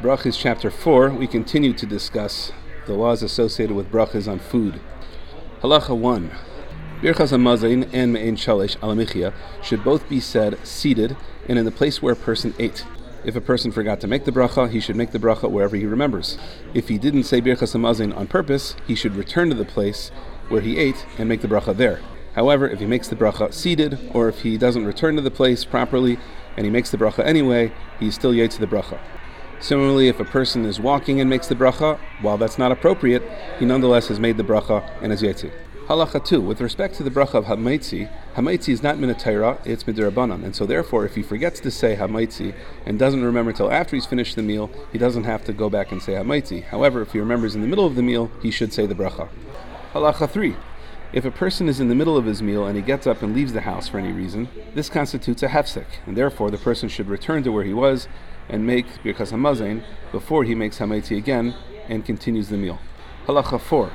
Brachas chapter 4, we continue to discuss the laws associated with brachas on food. Halacha 1. Birchas Hamazain and Me'en Shalish Alamichia should both be said seated and in the place where a person ate. If a person forgot to make the bracha, he should make the bracha wherever he remembers. If he didn't say Birchas Hamazain on purpose, he should return to the place where he ate and make the bracha there. However, if he makes the bracha seated, or if he doesn't return to the place properly and he makes the bracha anyway, he's still yet the bracha. Similarly, if a person is walking and makes the bracha, while that's not appropriate, he nonetheless has made the bracha and is yetzi. Halacha 2. With respect to the bracha of Hamaitzi, Hamaitzi is not Minatayra, it's Midirabanan. And so therefore, if he forgets to say Hamaitzi and doesn't remember until after he's finished the meal, he doesn't have to go back and say Hamaitzi. However, if he remembers in the middle of the meal, he should say the bracha. Halacha 3. If a person is in the middle of his meal and he gets up and leaves the house for any reason, this constitutes a hefsek, and therefore the person should return to where he was and make Birkas Hamazain before he makes Hamaitzi again and continues the meal. Halacha 4.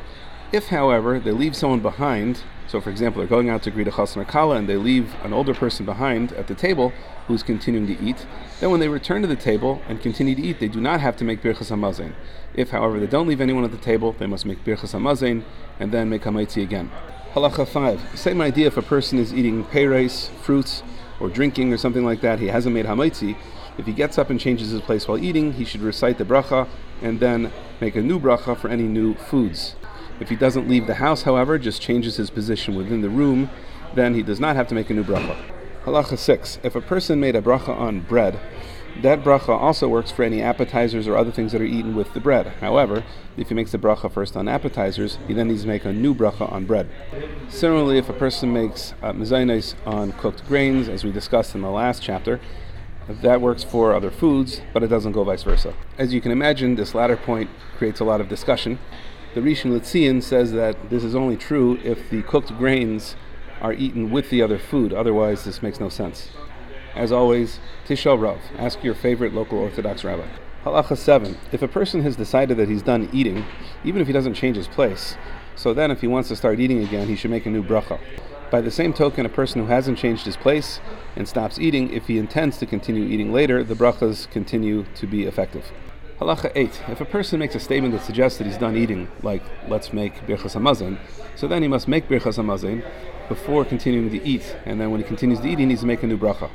If, however, they leave someone behind, so for example, they're going out to greet a chasna kala and they leave an older person behind at the table who's continuing to eat, then when they return to the table and continue to eat, they do not have to make Birchas Hamazain. If, however, they don't leave anyone at the table, they must make Birchas Hamazain and then make Hamaitzi again. Halacha 5. Same idea if a person is eating peiros, fruits, or drinking or something like that, he hasn't made Hamaitzi, if he gets up and changes his place while eating, he should recite the bracha and then make a new bracha for any new foods. If he doesn't leave the house, however, just changes his position within the room, then he does not have to make a new bracha. Halacha 6. If a person made a bracha on bread, that bracha also works for any appetizers or other things that are eaten with the bread. However, if he makes the bracha first on appetizers, he then needs to make a new bracha on bread. Similarly, if a person makes uh, on cooked grains, as we discussed in the last chapter, that works for other foods, but it doesn't go vice versa. As you can imagine, this latter point creates a lot of discussion. The Rishon LeZion says that this is only true if the cooked grains are eaten with the other food, otherwise, this makes no sense. As always, Tishal Rav, ask your favorite local Orthodox rabbi. Halacha 7. If a person has decided that he's done eating, even if he doesn't change his place, so then if he wants to start eating again, he should make a new bracha. By the same token, a person who hasn't changed his place and stops eating, if he intends to continue eating later, the brachas continue to be effective. Halacha 8. If a person makes a statement that suggests that he's done eating, like, let's make birchas hamazon, so then he must make birchas hamazon before continuing to eat, and then when he continues to eat, he needs to make a new bracha.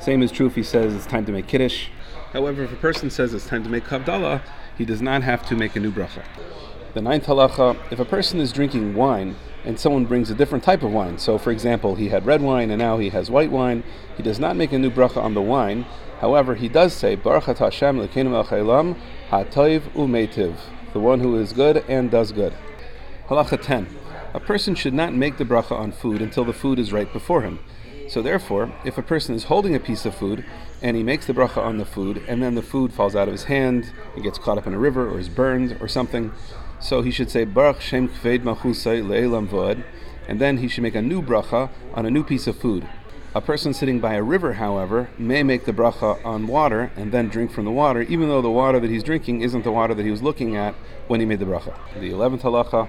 Same is true if he says it's time to make kiddush. However, if a person says it's time to make havdala, he does not have to make a new bracha. The ninth halacha, if a person is drinking wine and someone brings a different type of wine, so for example, he had red wine and now he has white wine, he does not make a new bracha on the wine. However, he does say, Hashem the one who is good and does good. Halacha 10. A person should not make the bracha on food until the food is right before him. So therefore, if a person is holding a piece of food and he makes the bracha on the food, and then the food falls out of his hand, he gets caught up in a river or is burned or something, so he should say Baruch Shem Kved Machusay Le'elam Vod, and then he should make a new bracha on a new piece of food. A person sitting by a river, however, may make the bracha on water and then drink from the water, even though the water that he's drinking isn't the water that he was looking at when he made the bracha. The eleventh halacha: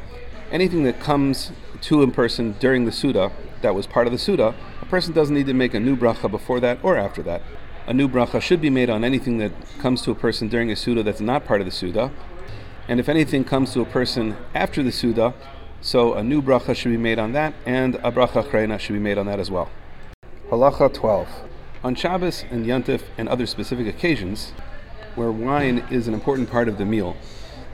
anything that comes to a person during the suda that was part of the suda, a person doesn't need to make a new bracha before that or after that. A new bracha should be made on anything that comes to a person during a suda that's not part of the suda, and if anything comes to a person after the Suda, so a new bracha should be made on that, and a bracha chreina should be made on that as well. Halacha 12. On Shabbos and Yantif and other specific occasions, where wine is an important part of the meal,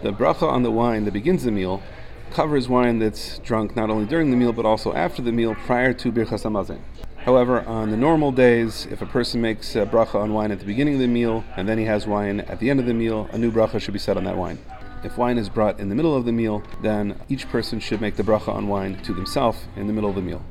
the bracha on the wine that begins the meal covers wine that's drunk not only during the meal but also after the meal prior to Birchas Hamazon. However, on the normal days, if a person makes a bracha on wine at the beginning of the meal and then he has wine at the end of the meal, a new bracha should be said on that wine. If wine is brought in the middle of the meal, then each person should make the bracha on wine to themselves in the middle of the meal.